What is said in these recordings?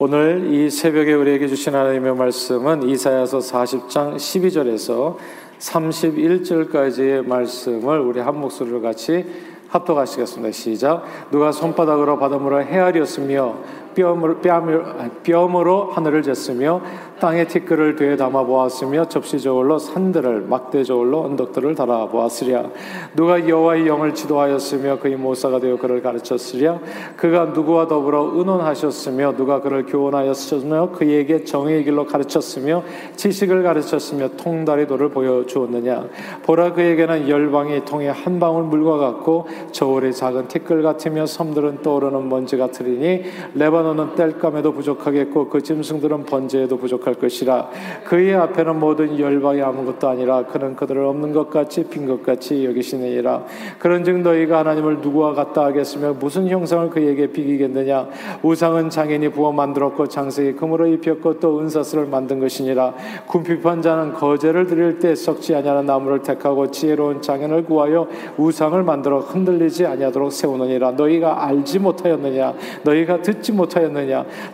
오늘 이 새벽에 우리에게 주신 하나님의 말씀은 이사야서 40장 12절에서 31절까지의 말씀을 우리 한 목소리로 같이 합독하시겠습니다. 시작. 누가 손바닥으로 바닷물을 헤아렸으며 뺨으로, 뺨으로 하늘을 쟀으며 땅의 티끌을 되에 담아 보았으며 접시 저울로 산들을 막대 저울로 언덕들을 달아 보았으랴. 누가 여호와의 영을 지도하였으며 그의 모사가 되어 그를 가르쳤으랴? 그가 누구와 더불어 의논하셨으며 누가 그를 교훈하였으며 그에게 정의의 길로 가르쳤으며 지식을 가르쳤으며 통달의 도를 보여주었느냐? 보라 그에게는 열방이 통해 한 방울 물과 같고 저울의 작은 티끌 같으며 섬들은 떠오르는 먼지 같으리니 레바 논은 땔감에도 부족하겠고 그 짐승들은 번제에도 부족 부족할 것이라 그의 앞에는 모든 열방이 아무것도 아니라 그는 그들을 없는 것 같이 빈 것 같이 여기시느니라. 그런즉 너희가 하나님을 누구와 같다 하겠으며 무슨 형상을 그에게 비기겠느냐? 우상은 장인이 부어 만들었고 장색이 금으로 입혔고 또 은사슬을 만든 것이니라. 궁핍한 자는 거제를 드릴 때 썩지 아니하는 나무를 택하고 지혜로운 장인을 구하여 우상을 만들어 흔들리지 아니하도록 세우느니라. 너희가 알지 못하였느냐? 너희가 듣지 못하였느냐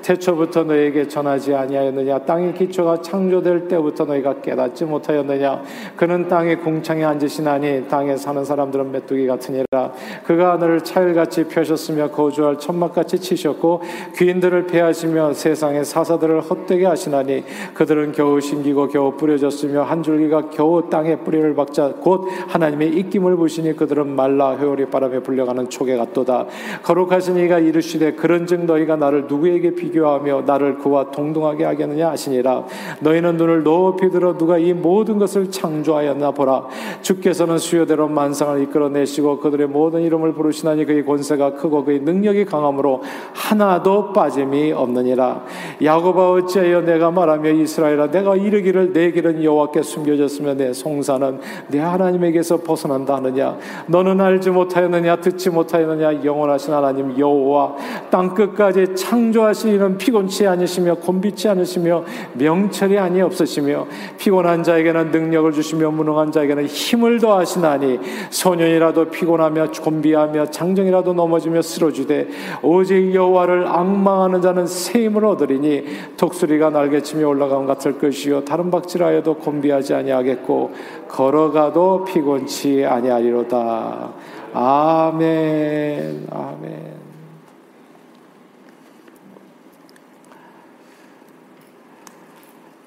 태초부터 너에게 전하지 아니하였느냐? 땅의 기초가 창조될 때부터 너희가 깨닫지 못하였느냐? 그는 땅의 궁창에 앉으시나니 땅에 사는 사람들은 메뚜기 같으니라. 그가 하늘을 차일같이 펴셨으며 거주할 천막같이 치셨고 귀인들을 패하시며 세상의 사사들을 헛되게 하시나니 그들은 겨우 심기고 겨우 뿌려졌으며 한 줄기가 겨우 땅에 뿌리를 박자 곧 하나님의 입김을 부시니 그들은 말라 회오리 바람에 불려가는 초계 같도다. 거룩하신 이가 이르시되 그런즉 너희가 나를 누구에게 비교하며 나를 그와 동등하게 하겠느냐 하시니라. 너희는 눈을 높이 들어 누가 이 모든 것을 창조하였나 보라. 주께서는 수요대로 만상을 이끌어내시고 그들의 모든 이름을 부르시나니 그의 권세가 크고 그의 능력이 강함으로 하나도 빠짐이 없느니라 야곱아 어찌하여 내가 말하며 이스라엘아 내가 이르기를 내 길은 여호와께 숨겨졌으며 내 송사는 내 하나님에게서 벗어난다 하느냐? 너는 알지 못하였느냐? 듣지 못하였느냐? 영원하신 하나님 여호와 땅 끝까지 창조하시는 피곤치 않으시며 곤비치 않으시며 명철이 한이 없으시며 피곤한 자에게는 능력을 주시며 무능한 자에게는 힘을 더하시나니 소년이라도 피곤하며 곤비하며 장정이라도 넘어지며 쓰러지되 오직 여호와를 앙망하는 자는 새 힘을 얻으리니 독수리가 날개치며 올라감 같을 것이요. 달음박질하여도 곤비하지 아니하겠고 걸어가도 피곤치 아니하리로다. 아멘. 아멘.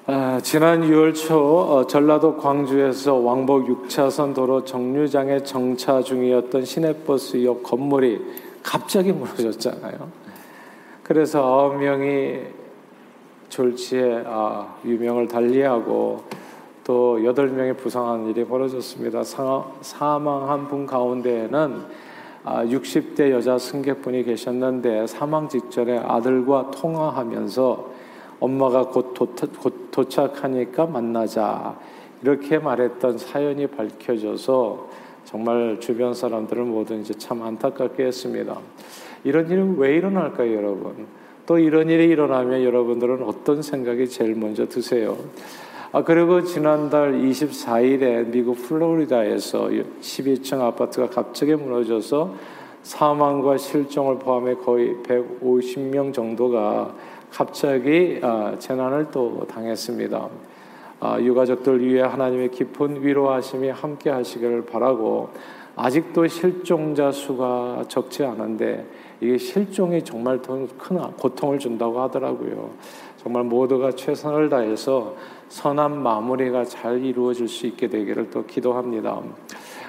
아, 지난 6월 초 어, 전라도 광주에서 왕복 6차선 도로 정류장에 정차 중이었던 시내버스역 건물이 갑자기 무너졌잖아요. 그래서 아홉 명이 졸지에 아, 유명을 달리하고 또 여덟 명이 부상한 일이 벌어졌습니다. 사 망한 분 가운데에는 60대 아, 여자 승객분이 계셨는데 사망 직전에 아들과 통화하면서 엄마가 곧, 도타, 곧 도착하니까 만나자. 이렇게 말했던 사연이 밝혀져서 정말 주변 사람들은 모두 이제 참 안타깝게 했습니다. 이런 일은 왜 일어날까요, 여러분? 또 이런 일이 일어나면 여러분들은 어떤 생각이 제일 먼저 드세요? 아, 그리고 지난달 24일에 미국 플로리다에서 12층 아파트가 갑자기 무너져서 사망과 실종을 포함해 거의 150명 정도가 갑자기 아, 재난을 또 당했습니다. 아, 유가족들 위해 하나님의 깊은 위로하심이 함께 하시기를 바라고 아직도 실종자 수가 적지 않은데 이게 실종이 정말 큰 고통을 준다고 하더라고요. 정말 모두가 최선을 다해서 선한 마무리가 잘 이루어질 수 있게 되기를 또 기도합니다.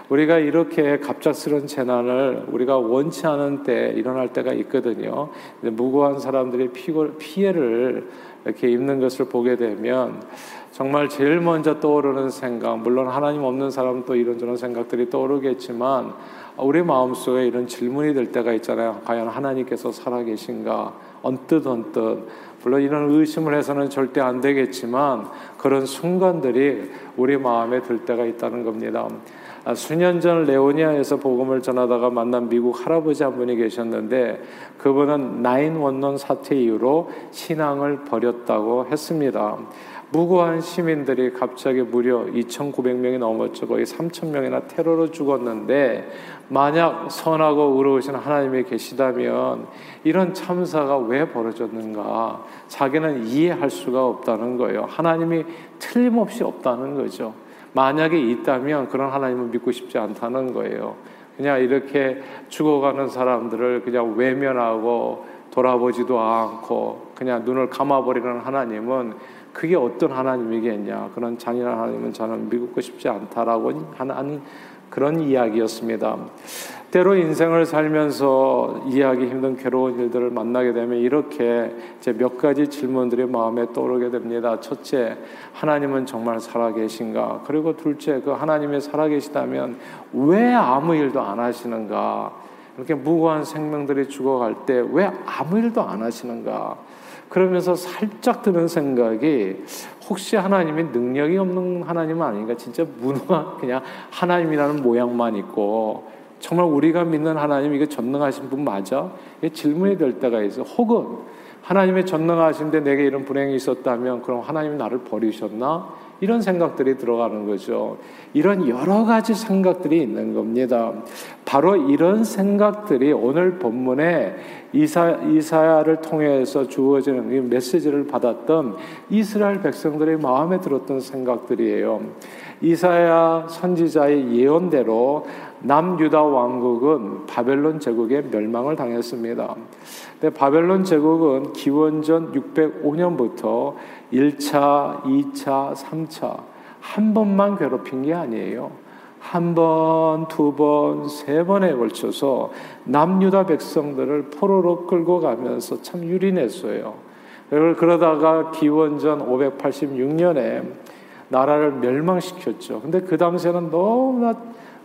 우리가 이렇게 갑작스러운 재난을 우리가 원치 않은 때 일어날 때가 있거든요. 무고한 사람들이 피해를 이렇게 입는 것을 보게 되면 정말 제일 먼저 떠오르는 생각, 물론 하나님 없는 사람도 이런저런 생각들이 떠오르겠지만 우리 마음속에 이런 질문이 들 때가 있잖아요. 과연 하나님께서 살아계신가? 언뜻 언뜻 물론 이런 의심을 해서는 절대 안 되겠지만 그런 순간들이 우리 마음에 들 때가 있다는 겁니다. 아, 수년 전 레오니아에서 복음을 전하다가 만난 미국 할아버지 한 분이 계셨는데 그분은 나인 원론 사태 이후로 신앙을 버렸다고 했습니다. 무고한 시민들이 갑자기 무려 2,900명이 넘었죠. 거의 3,000명이나 테러로 죽었는데 만약 선하고 의로우신 하나님이 계시다면 이런 참사가 왜 벌어졌는가? 자기는 이해할 수가 없다는 거예요. 하나님이 틀림없이 없다는 거죠. 만약에 있다면 그런 하나님을 믿고 싶지 않다는 거예요. 그냥 이렇게 죽어가는 사람들을 그냥 외면하고 돌아보지도 않고 그냥 눈을 감아버리는 하나님은 그게 어떤 하나님이겠냐. 그런 잔인한 하나님은 저는 믿고 싶지 않다라고 하는 그런 이야기였습니다. 때로 인생을 살면서 이해하기 힘든 괴로운 일들을 만나게 되면 이렇게 이제 몇 가지 질문들이 마음에 떠오르게 됩니다. 첫째, 하나님은 정말 살아계신가? 그리고 둘째, 그 하나님이 살아계시다면 왜 아무 일도 안 하시는가? 이렇게 무고한 생명들이 죽어갈 때 왜 아무 일도 안 하시는가? 그러면서 살짝 드는 생각이 혹시 하나님이 능력이 없는 하나님은 아닌가? 진짜 무능한 그냥 하나님이라는 모양만 있고 정말 우리가 믿는 하나님 이게 전능하신 분 맞아? 질문이 될 때가 있어. 혹은 하나님의 전능하신데 내게 이런 불행이 있었다면 그럼 하나님이 나를 버리셨나? 이런 생각들이 들어가는 거죠. 이런 여러 가지 생각들이 있는 겁니다. 바로 이런 생각들이 오늘 본문에 이사, 이사야를 통해서 주어지는 메시지를 받았던 이스라엘 백성들의 마음에 들었던 생각들이에요. 이사야 선지자의 예언대로 남유다 왕국은 바벨론 제국의 멸망을 당했습니다. 근데 바벨론 제국은 기원전 605년부터 1차, 2차, 3차 한 번만 괴롭힌 게 아니에요. 한 번, 두 번, 세 번에 걸쳐서 남유다 백성들을 포로로 끌고 가면서 참 유린했어요. 그러다가 기원전 586년에 나라를 멸망시켰죠. 근데 그 당시에는 너무나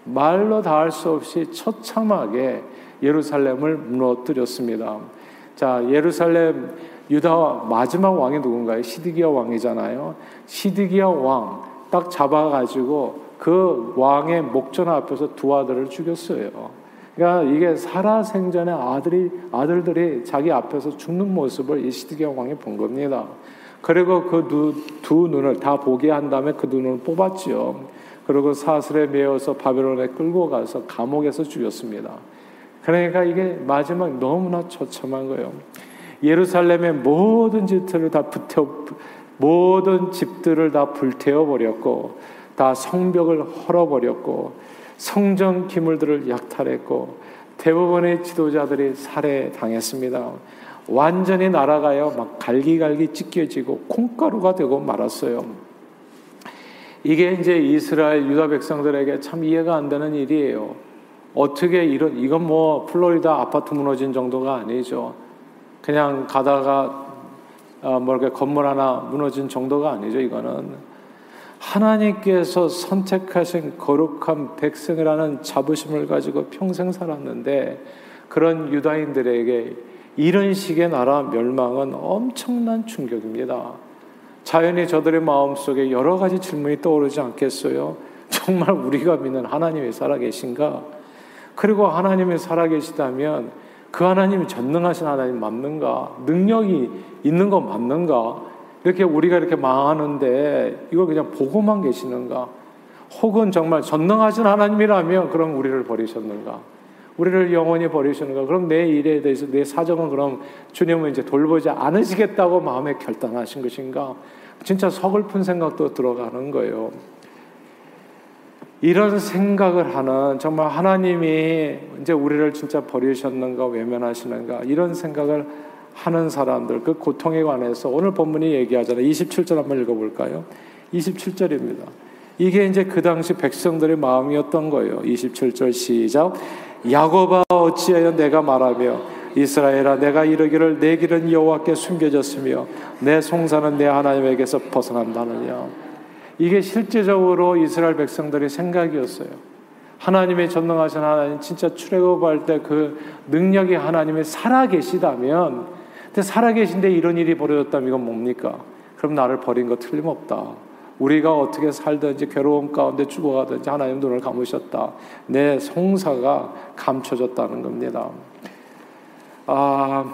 말로 다 할 수 없이 처참하게 예루살렘을 무너뜨렸습니다. 자, 예루살렘 유다 마지막 왕이 누군가요? 시드기야 왕이잖아요. 시드기야 왕 딱 잡아가지고 그 왕의 목전 앞에서 두 아들을 죽였어요. 그러니까 이게 살아 생전에 아들이 아들들이 자기 앞에서 죽는 모습을 이 시드기야 왕이 본 겁니다. 그리고 그 두 눈을 다 보게 한 다음에 그 눈을 뽑았죠. 그리고 사슬에 매어서 바벨론에 끌고 가서 감옥에서 죽였습니다. 그러니까 이게 마지막 너무나 처참한 거예요. 예루살렘의 모든 집들을 다 불태 모든 집들을 다 불태워 버렸고 다 성벽을 헐어 버렸고 성전 기물들을 약탈했고 대부분의 지도자들이 살해당했습니다. 완전히 날아가요. 막 갈기갈기 찢겨지고 콩가루가 되고 말았어요. 이게 이제 이스라엘 유다 백성들에게 참 이해가 안 되는 일이에요. 어떻게 이런 이건 뭐 플로리다 아파트 무너진 정도가 아니죠. 그냥 가다가 어, 뭐 이렇게 건물 하나 무너진 정도가 아니죠. 이거는 하나님께서 선택하신 거룩한 백성이라는 자부심을 가지고 평생 살았는데 그런 유다인들에게 이런 식의 나라 멸망은 엄청난 충격입니다. 자연히 저들의 마음속에 여러 가지 질문이 떠오르지 않겠어요? 정말 우리가 믿는 하나님이 살아계신가? 그리고 하나님이 살아계시다면 그 하나님이 전능하신 하나님 맞는가? 능력이 있는 거 맞는가? 이렇게 우리가 이렇게 망하는데 이걸 그냥 보고만 계시는가? 혹은 정말 전능하신 하나님이라면 그럼 우리를 버리셨는가? 우리를 영원히 버리시는가? 그럼 내 일에 대해서 내 사정은 그럼 주님은 이제 돌보지 않으시겠다고 마음에 결단하신 것인가? 진짜 서글픈 생각도 들어가는 거예요. 이런 생각을 하는 정말 하나님이 이제 우리를 진짜 버리셨는가 외면하시는가 이런 생각을 하는 사람들 그 고통에 관해서 오늘 본문이 얘기하잖아요. 27절 한번 읽어볼까요? 27절입니다. 이게 이제 그 당시 백성들의 마음이었던 거예요. 27절 시작. 야곱아 어찌하여 내가 말하며 이스라엘아 내가 이르기를 내 길은 여호와께 숨겨졌으며 내 송사는 내 하나님에게서 벗어난다느냐. 이게 실제적으로 이스라엘 백성들의 생각이었어요. 하나님의 전능하신 하나님 진짜 출애굽할 때 그 능력이 하나님이 살아 계시다면 근데 살아 계신데 이런 일이 벌어졌다면 이건 뭡니까? 그럼 나를 버린 거 틀림없다. 우리가 어떻게 살든지 괴로움 가운데 죽어가든지 하나님 눈을 감으셨다. 내 송사가 감춰졌다는 겁니다. 아,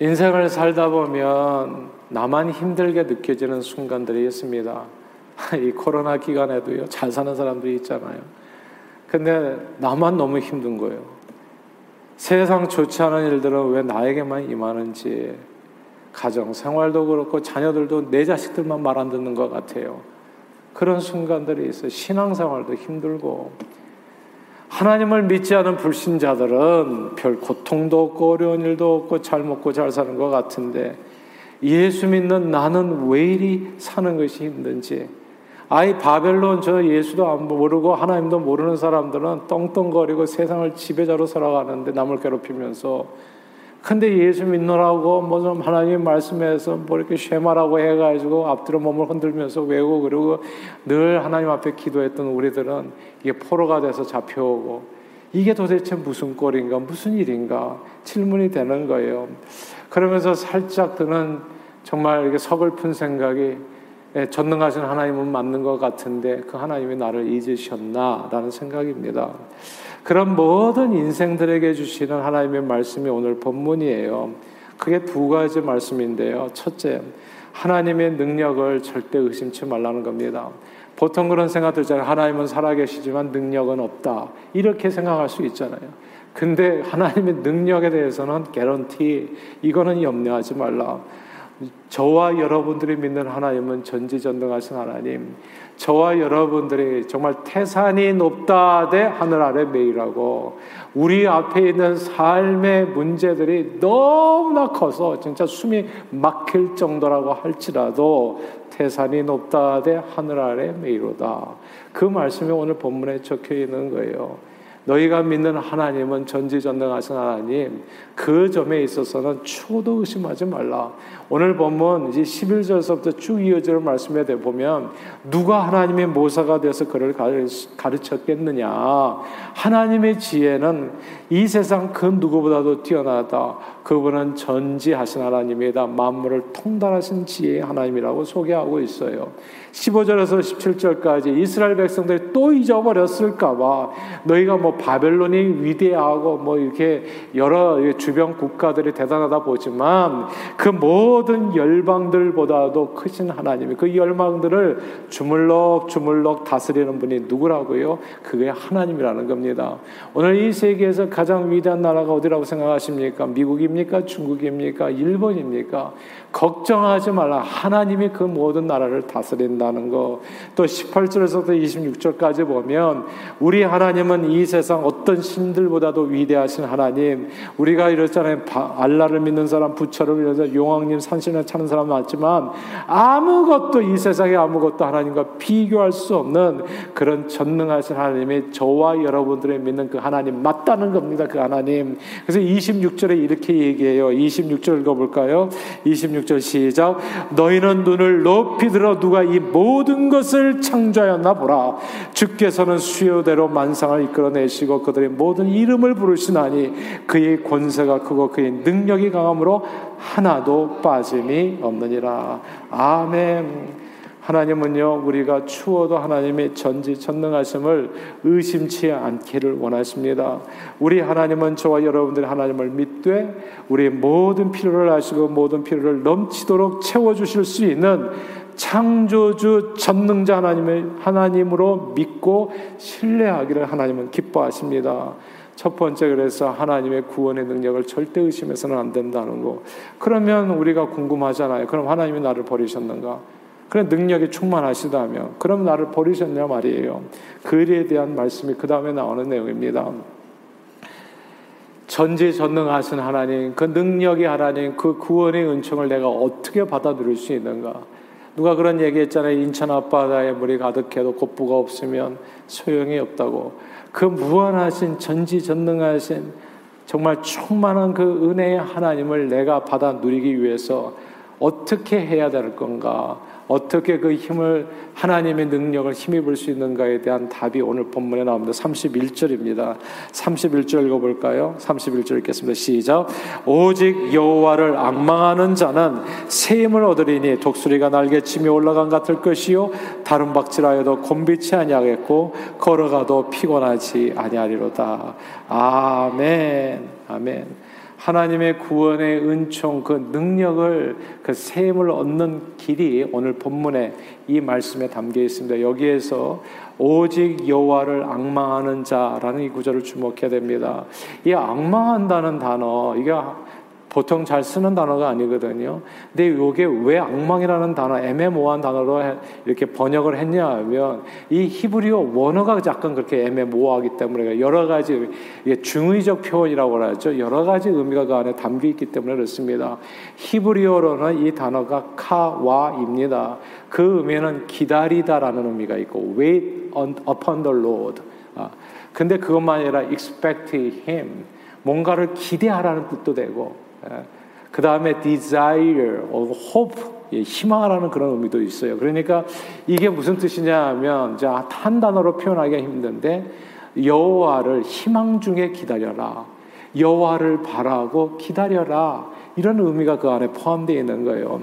인생을 살다 보면 나만 힘들게 느껴지는 순간들이 있습니다. 이 코로나 기간에도요, 잘 사는 사람들이 있잖아요. 근데 나만 너무 힘든 거예요. 세상 좋지 않은 일들은 왜 나에게만 임하는지, 가정 생활도 그렇고 자녀들도 내 자식들만 말 안 듣는 것 같아요. 그런 순간들이 있어요. 신앙 생활도 힘들고. 하나님을 믿지 않은 불신자들은 별 고통도 없고 어려운 일도 없고 잘 먹고 잘 사는 것 같은데 예수 믿는 나는 왜 이리 사는 것이 힘든지. 아이 바벨론 저 예수도 안 모르고 하나님도 모르는 사람들은 떵떵거리고 세상을 지배자로 살아가는데 남을 괴롭히면서. 근데 예수 믿노라고 뭐 좀 하나님 말씀에서 뭐 이렇게 쉐마라고 해가지고 앞뒤로 몸을 흔들면서 외우고 그리고 늘 하나님 앞에 기도했던 우리들은 이게 포로가 돼서 잡혀오고. 이게 도대체 무슨 꼴인가? 무슨 일인가? 질문이 되는 거예요. 그러면서 살짝 드는 정말 이렇게 서글픈 생각이 예, 전능하신 하나님은 맞는 것 같은데 그 하나님이 나를 잊으셨나라는 생각입니다. 그런 모든 인생들에게 주시는 하나님의 말씀이 오늘 본문이에요. 그게 두 가지 말씀인데요. 첫째, 하나님의 능력을 절대 의심치 말라는 겁니다. 보통 그런 생각 들잖아요. 하나님은 살아계시지만 능력은 없다. 이렇게 생각할 수 있잖아요. 근데 하나님의 능력에 대해서는 개런티, 이거는 염려하지 말라. 저와 여러분들이 믿는 하나님은 전지전능하신 하나님, 저와 여러분들이 정말 태산이 높다 대 하늘 아래 매일하고 우리 앞에 있는 삶의 문제들이 너무나 커서 진짜 숨이 막힐 정도라고 할지라도 태산이 높다 대 하늘 아래 매이로다. 그 말씀이 오늘 본문에 적혀 있는 거예요. 너희가 믿는 하나님은 전지전능하신 하나님, 그 점에 있어서는 추도 의심하지 말라. 오늘 본문 이제 11절서부터 쭉 이어지는 말씀에 대해 보면 누가 하나님의 모사가 돼서 그를 가르쳤겠느냐. 하나님의 지혜는 이 세상 그 누구보다도 뛰어나다. 그분은 전지하신 하나님이다. 만물을 통달하신 지혜의 하나님이라고 소개하고 있어요. 15절에서 17절까지 이스라엘 백성들이 또 잊어버렸을까봐 너희가 뭐 바벨론이 위대하고 뭐 이렇게 여러 주변 국가들이 대단하다 보지만 그 모든 열방들보다도 크신 하나님이 그 열방들을 주물럭 주물럭 다스리는 분이 누구라고요? 그게 하나님이라는 겁니다. 오늘 이 세계에서 가장 위대한 나라가 어디라고 생각하십니까? 미국입니까? 중국입니까? 일본입니까? 걱정하지 말라. 하나님이 그 모든 나라를 다스린다는 거. 또 18절에서부터 26절까지 보면 우리 하나님은 이 세상 어떤 신들보다도 위대하신 하나님. 우리가 이랬잖아요. 알라를 믿는 사람, 부처를 믿는 용왕님, 산신을 찾는 사람 많지만 아무것도 이 세상에 아무것도 하나님과 비교할 수 없는 그런 전능하신 하나님이 저와 여러분들의 믿는 그 하나님 맞다는 겁니다. 그 하나님. 그래서 26절에 이렇게 얘기해요. 26절 읽어볼까요? 26 16절 시작. 너희는 눈을 높이 들어 누가 이 모든 것을 창조하였나 보라. 주께서는 수요대로 만상을 이끌어내시고 그들의 모든 이름을 부르시나니 그의 권세가 크고 그의 능력이 강함으로 하나도 빠짐이 없느니라. 아멘. 하나님은요, 우리가 추워도 하나님의 전지전능하심을 의심치 않기를 원하십니다. 우리 하나님은 저와 여러분들이 하나님을 믿되 우리 모든 필요를 아시고 모든 필요를 넘치도록 채워주실 수 있는 창조주 전능자 하나님을 하나님으로 믿고 신뢰하기를 하나님은 기뻐하십니다. 첫 번째 그래서 하나님의 구원의 능력을 절대 의심해서는 안 된다는 거. 그러면 우리가 궁금하잖아요. 그럼 하나님이 나를 버리셨는가? 그래 능력이 충만하시다면 그럼 나를 버리셨냐 말이에요. 그 일에 대한 말씀이 그 다음에 나오는 내용입니다. 전지전능하신 하나님, 그 능력의 하나님, 그 구원의 은총을 내가 어떻게 받아들일 수 있는가? 누가 그런 얘기했잖아요. 인천 앞바다에 물이 가득해도 곱부가 없으면 소용이 없다고. 그 무한하신 전지전능하신 정말 충만한 그 은혜의 하나님을 내가 받아 누리기 위해서 어떻게 해야 될 건가? 어떻게 그 힘을 하나님의 능력을 힘입을 수 있는가에 대한 답이 오늘 본문에 나옵니다. 31절입니다. 31절 읽어볼까요? 31절 읽겠습니다. 시작. 오직 여호와를 악망하는 자는 새 힘을 얻으리니 독수리가 날개치며 올라간 같을 것이요 다른 박질하여도 곤비치 아니하겠고 걸어가도 피곤하지 아니하리로다. 아멘. 아멘. 하나님의 구원의 은총, 그 능력을, 그 세임을 얻는 길이 오늘 본문에 이 말씀에 담겨 있습니다. 여기에서 오직 여호와를 악망하는 자라는 이 구절을 주목해야 됩니다. 이 악망한다는 단어, 이게 보통 잘 쓰는 단어가 아니거든요. 근데 이게 왜 악망이라는 단어, 애매모호한 단어로 이렇게 번역을 했냐 하면 이 히브리어 원어가 약간 그렇게 애매모호하기 때문에 여러 가지 중의적 표현이라고 하죠. 여러 가지 의미가 그 안에 담겨 있기 때문에 그렇습니다. 히브리어로는 이 단어가 카와입니다. 그 의미는 기다리다라는 의미가 있고 wait upon the Lord. 아, 근데 그것만 아니라 expect him. 뭔가를 기대하라는 뜻도 되고 예. 그 다음에 desire, hope, 예, 희망하라는 그런 의미도 있어요. 그러니까 이게 무슨 뜻이냐 하면 한 단어로 표현하기가 힘든데 여호와를 희망 중에 기다려라. 여호와를 바라고 기다려라. 이런 의미가 그 안에 포함되어 있는 거예요.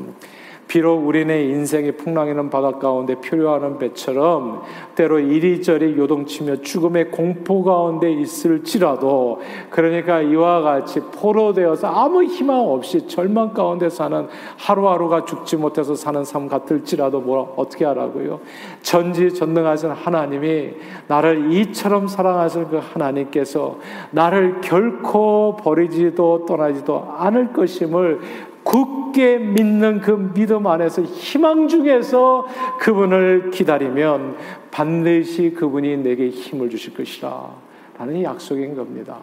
비록 우리네 인생이 풍랑이는 바다 가운데 표류하는 배처럼 때로 이리저리 요동치며 죽음의 공포 가운데 있을지라도 그러니까 이와 같이 포로되어서 아무 희망 없이 절망 가운데 사는 하루하루가 죽지 못해서 사는 삶 같을지라도 뭐 어떻게 하라고요? 전지전능하신 하나님이 나를 이처럼 사랑하신 그 하나님께서 나를 결코 버리지도 떠나지도 않을 것임을 굳게 믿는 그 믿음 안에서 희망 중에서 그분을 기다리면 반드시 그분이 내게 힘을 주실 것이라. 라는 약속인 겁니다.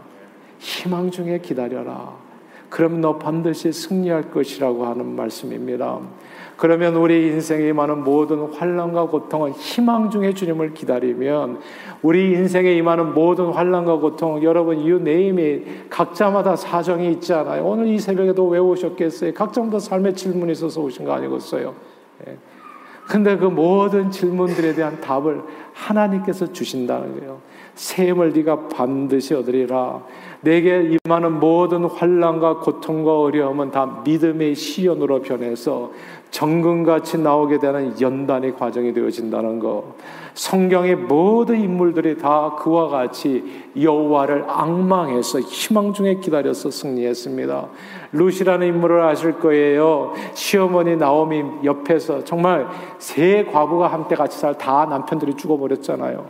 희망 중에 기다려라. 그럼 너 반드시 승리할 것이라고 하는 말씀입니다. 그러면 우리 인생에 임하는 모든 환란과 고통은 희망 중에 주님을 기다리면 우리 인생에 임하는 모든 환란과 고통 여러분 이 네임이 각자마다 사정이 있잖아요. 오늘 이 새벽에도 왜 오셨겠어요? 각자마다 삶의 질문이 있어서 오신 거 아니겠어요? 예. 근데 그 모든 질문들에 대한 답을 하나님께서 주신다는 거예요. 셈을 네가 반드시 얻으리라. 내게 임하는 모든 환란과 고통과 어려움은 다 믿음의 시연으로 변해서 정금같이 나오게 되는 연단의 과정이 되어진다는 것. 성경의 모든 인물들이 다 그와 같이 여호와를 악망해서 희망 중에 기다려서 승리했습니다. 루시라는 인물을 아실 거예요. 시어머니 나오미 옆에서 정말 세 과부가 한때 같이 살 다 남편들이 죽어버렸잖아요.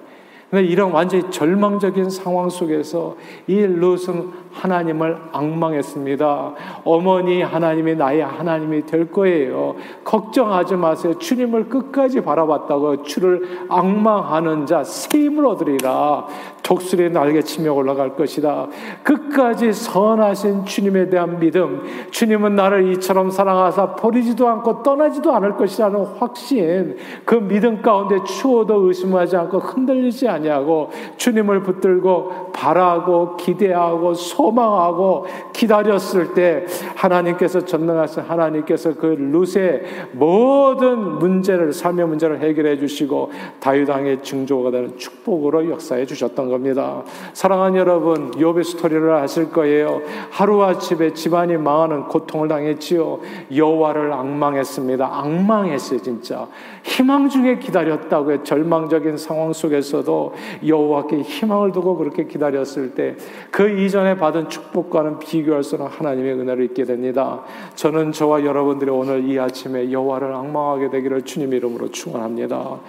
이런 완전히 절망적인 상황 속에서 이 롯은 하나님을 악망했습니다. 어머니 하나님이 나의 하나님이 될 거예요. 걱정하지 마세요. 주님을 끝까지 바라봤다고 주를 악망하는 자 세임을 얻으리라. 독수리 날개 치며 올라갈 것이다. 끝까지 선하신 주님에 대한 믿음. 주님은 나를 이처럼 사랑하사 버리지도 않고 떠나지도 않을 것이라는 확신. 그 믿음 가운데 추워도 의심하지 않고 흔들리지 아니하고 주님을 붙들고 바라고 기대하고 소망하고 기다렸을 때 하나님께서 전능하신 하나님께서 그 룻의 모든 문제를 삶의 문제를 해결해 주시고 다윗 왕의 증조가 되는 축복으로 역사해 주셨던 겁니다. 사랑하는 여러분, 욥의 스토리를 아실 거예요. 하루아침에 집안이 망하는 고통을 당했지요. 여호와를 악망했습니다. 악망했어요, 진짜. 희망 중에 기다렸다고요. 절망적인 상황 속에서도 여호와께 희망을 두고 그렇게 기다렸을 때 그 이전에 받은 축복과는 비교할 수 없는 하나님의 은혜를 잊게 됩니다. 저는 저와 여러분들이 오늘 이 아침에 여호와를 악망하게 되기를 주님 이름으로 축원합니다.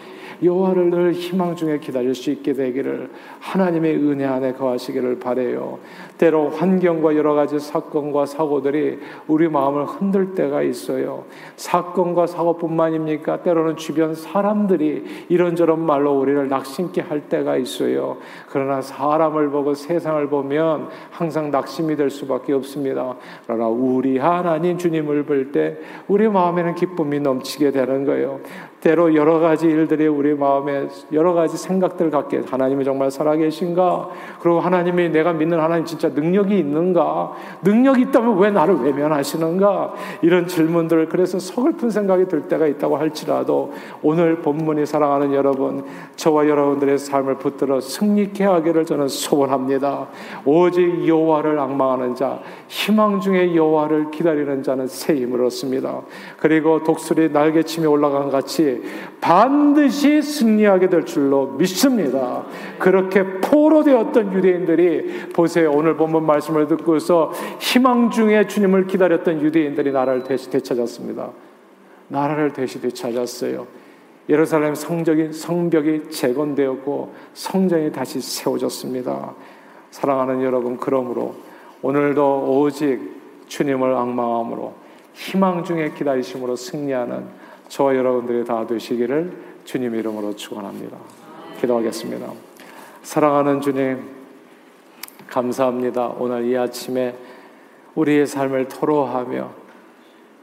여호와를 늘 희망 중에 기다릴 수 있게 되기를 하나님의 은혜 안에 거하시기를 바래요. 때로 환경과 여러 가지 사건과 사고들이 우리 마음을 흔들 때가 있어요. 사건과 사고뿐만입니까? 때로는 주변 사람들이 이런저런 말로 우리를 낙심케 할 때가 있어요. 그러나 사람을 보고 세상을 보면 항상 낙심이 될 수밖에 없습니다. 그러나 우리 하나님 주님을 볼 때 우리 마음에는 기쁨이 넘치게 되는 거예요. 때로 여러 가지 일들이 우리 마음에 여러 가지 생각들 갖게 하나님이 정말 살아계신가? 그리고 하나님이 내가 믿는 하나님 진짜 능력이 있는가? 능력이 있다면 왜 나를 외면하시는가? 이런 질문들 그래서 서글픈 생각이 들 때가 있다고 할지라도 오늘 본문이 사랑하는 여러분 저와 여러분들의 삶을 붙들어 승리케 하기를 저는 소원합니다. 오직 여호와를 악망하는 자, 희망 중에 여호와를 기다리는 자는 새 힘을 얻습니다. 그리고 독수리 날개침이 올라간 같이 반드시 승리하게 될 줄로 믿습니다. 그렇게 포로되었던 유대인들이 보세요. 오늘 본문 말씀을 듣고서 희망 중에 주님을 기다렸던 유대인들이 나라를 되시 되찾았습니다. 나라를 되시 되찾았어요. 예루살렘 성적인 성벽이 재건되었고 성전이 다시 세워졌습니다. 사랑하는 여러분, 그러므로 오늘도 오직 주님을 악망함으로 희망 중에 기다리심으로 승리하는 저와 여러분들이 다 되시기를 주님 이름으로 축원합니다. 기도하겠습니다. 사랑하는 주님, 감사합니다. 오늘 이 아침에 우리의 삶을 토로하며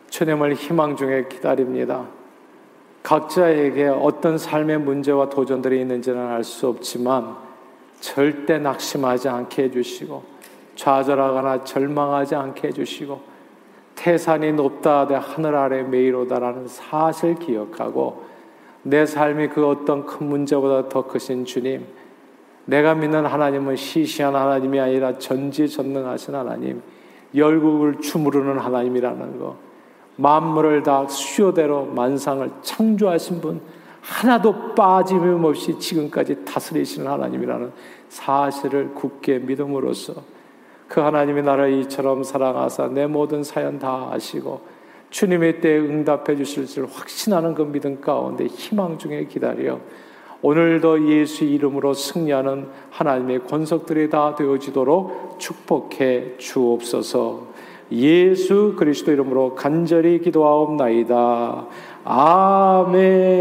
주님을 희망 중에 기다립니다. 각자에게 어떤 삶의 문제와 도전들이 있는지는 알 수 없지만 절대 낙심하지 않게 해주시고 좌절하거나 절망하지 않게 해주시고 태산이 높다 내 하늘 아래 메이로다라는 사실 기억하고 내 삶이 그 어떤 큰 문제보다 더 크신 주님 내가 믿는 하나님은 시시한 하나님이 아니라 전지전능하신 하나님 열국을 주무르는 하나님이라는 거 만물을 다 수요대로 만상을 창조하신 분 하나도 빠짐 없이 지금까지 다스리시는 하나님이라는 사실을 굳게 믿음으로써 그 하나님이 나를 이처럼 사랑하사 내 모든 사연 다 아시고 주님의 때에 응답해 주실 줄 확신하는 그 믿음 가운데 희망 중에 기다려 오늘도 예수 이름으로 승리하는 하나님의 권속들이 다 되어지도록 축복해 주옵소서 예수 그리스도 이름으로 간절히 기도하옵나이다. 아멘.